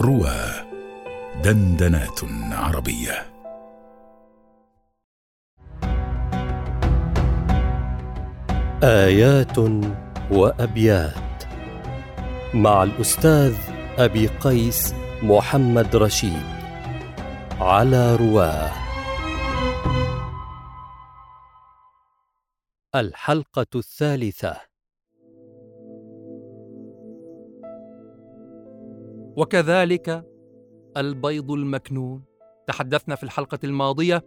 روى دندنات عربية. آيات وأبيات مع الأستاذ أبي قيس محمد رشيد على رواه. الحلقة الثالثة. وكذلك البيض المكنون. تحدثنا في الحلقة الماضية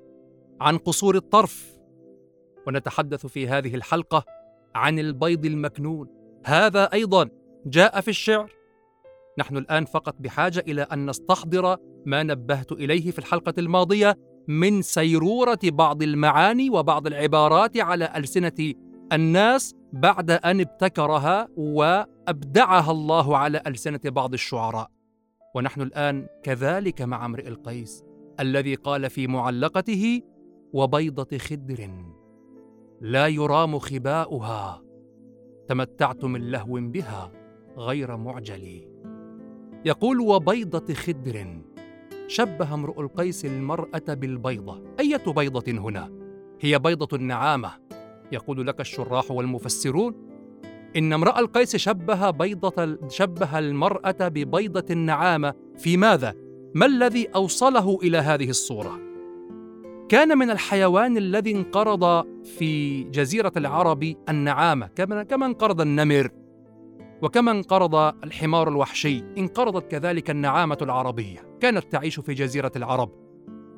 عن قصور الطرف ونتحدث في هذه الحلقة عن البيض المكنون. هذا أيضا جاء في الشعر. نحن الآن فقط بحاجة إلى أن نستحضر ما نبهت إليه في الحلقة الماضية من سيرورة بعض المعاني وبعض العبارات على ألسنة الناس بعد أن ابتكرها وأبدعها الله على ألسنة بعض الشعراء. ونحن الآن كذلك مع امرئ القيس الذي قال في معلقته وبيضة خدر لا يرام خباؤها تمتعت من لهو بها غير معجل. يقول وبيضة خدر شبه امرؤ القيس المرأة بالبيضة. أية بيضة هنا؟ هي بيضة النعامه يقول لك الشراح والمفسرون. إن امرأ القيس شبه بيضة شبه المرأة ببيضة النعامة في ماذا؟ ما الذي أوصله إلى هذه الصورة؟ كان من الحيوان الذي انقرض في جزيرة العرب النعامة كما انقرض النمر وكما انقرض الحمار الوحشي انقرضت كذلك النعامة العربية كانت تعيش في جزيرة العرب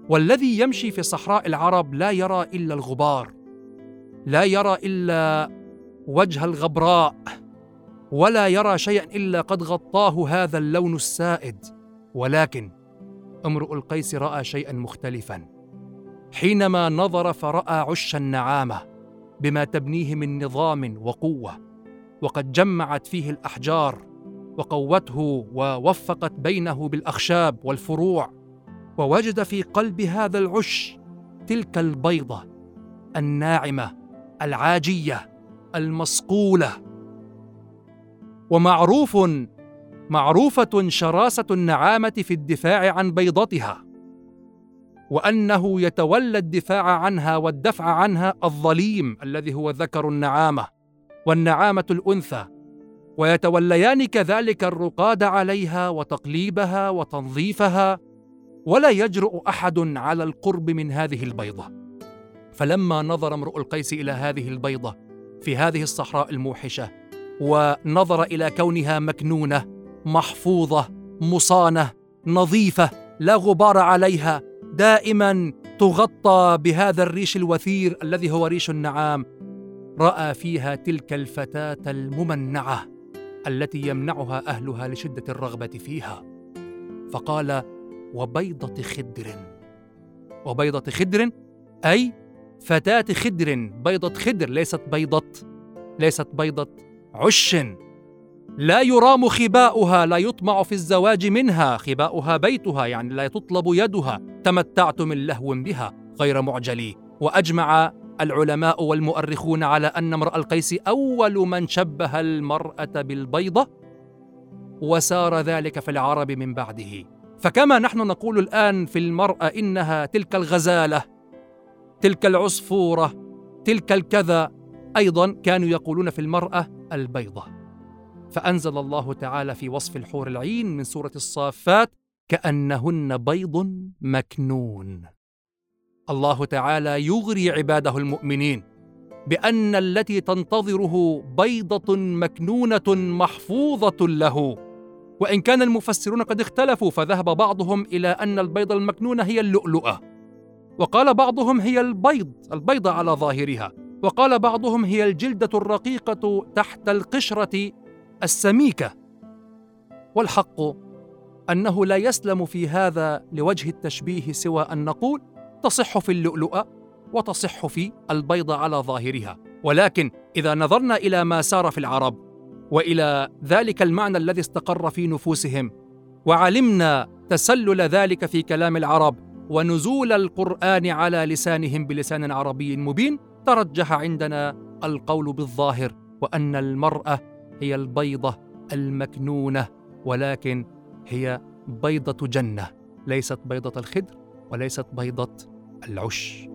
والذي يمشي في صحراء العرب لا يرى إلا الغبار لا يرى إلا وجه الغبراء ولا يرى شيئا إلا قد غطاه هذا اللون السائد. ولكن امرؤ القيس رأى شيئا مختلفا. حينما نظر فرأى عش النعامة بما تبنيه من نظام وقوة وقد جمعت فيه الأحجار وقوته ووفقت بينه بالأخشاب والفروع. ووجد في قلب هذا العش تلك البيضة الناعمة العاجية. المصقوله ومعروف معروفة شراسة النعامة في الدفاع عن بيضتها وأنه يتولى الدفاع عنها والدفع عنها الظليم الذي هو ذكر النعامة والنعامة الأنثى ويتوليان كذلك الرقاد عليها وتقليبها وتنظيفها ولا يجرؤ أحد على القرب من هذه البيضة. فلما نظر امرؤ القيس إلى هذه البيضة في هذه الصحراء الموحشة ونظر إلى كونها مكنونة محفوظة مصانة نظيفة لا غبار عليها دائما تغطى بهذا الريش الوثير الذي هو ريش النعام. رأى فيها تلك الفتاة الممنعة التي يمنعها أهلها لشدة الرغبة فيها. فقال وبيضة خدر. وبيضة خدر؟ أي فتاة خدر بيضة خدر ليست بيضة ليست بيضة عش. لا يرام خباؤها لا يطمع في الزواج منها خباؤها بيتها يعني لا تطلب يدها. تمتعت من لهو بها غير معجلي. وأجمع العلماء والمؤرخون على أن امرأ القيس أول من شبه المرأة بالبيضة وسار ذلك في العرب من بعده. فكما نحن نقول الآن في المرأة إنها تلك الغزالة تلك العصفورة تلك الكذا. أيضا كانوا يقولون في المرأة البيضة. فأنزل الله تعالى في وصف الحور العين من سورة الصافات كأنهن بيض مكنون. الله تعالى يغري عباده المؤمنين بأن التي تنتظره بيضة مكنونة محفوظة له. وإن كان المفسرون قد اختلفوا فذهب بعضهم إلى أن البيضه المكنونه هي اللؤلؤة. وقال بعضهم هي البيض البيضة على ظاهرها. وقال بعضهم هي الجلدة الرقيقة تحت القشرة السميكة. والحق أنه لا يسلم في هذا لوجه التشبيه سوى أن نقول تصح في اللؤلؤة وتصح في البيضة على ظاهرها. ولكن إذا نظرنا إلى ما سار في العرب وإلى ذلك المعنى الذي استقر في نفوسهم وعلمنا تسلل ذلك في كلام العرب ونزول القرآن على لسانهم بلسان عربي مبين ترجح عندنا القول بالظاهر وأن المرأة هي البيضة المكنونة ولكن هي بيضة جنة ليست بيضة الخدر وليست بيضة العش.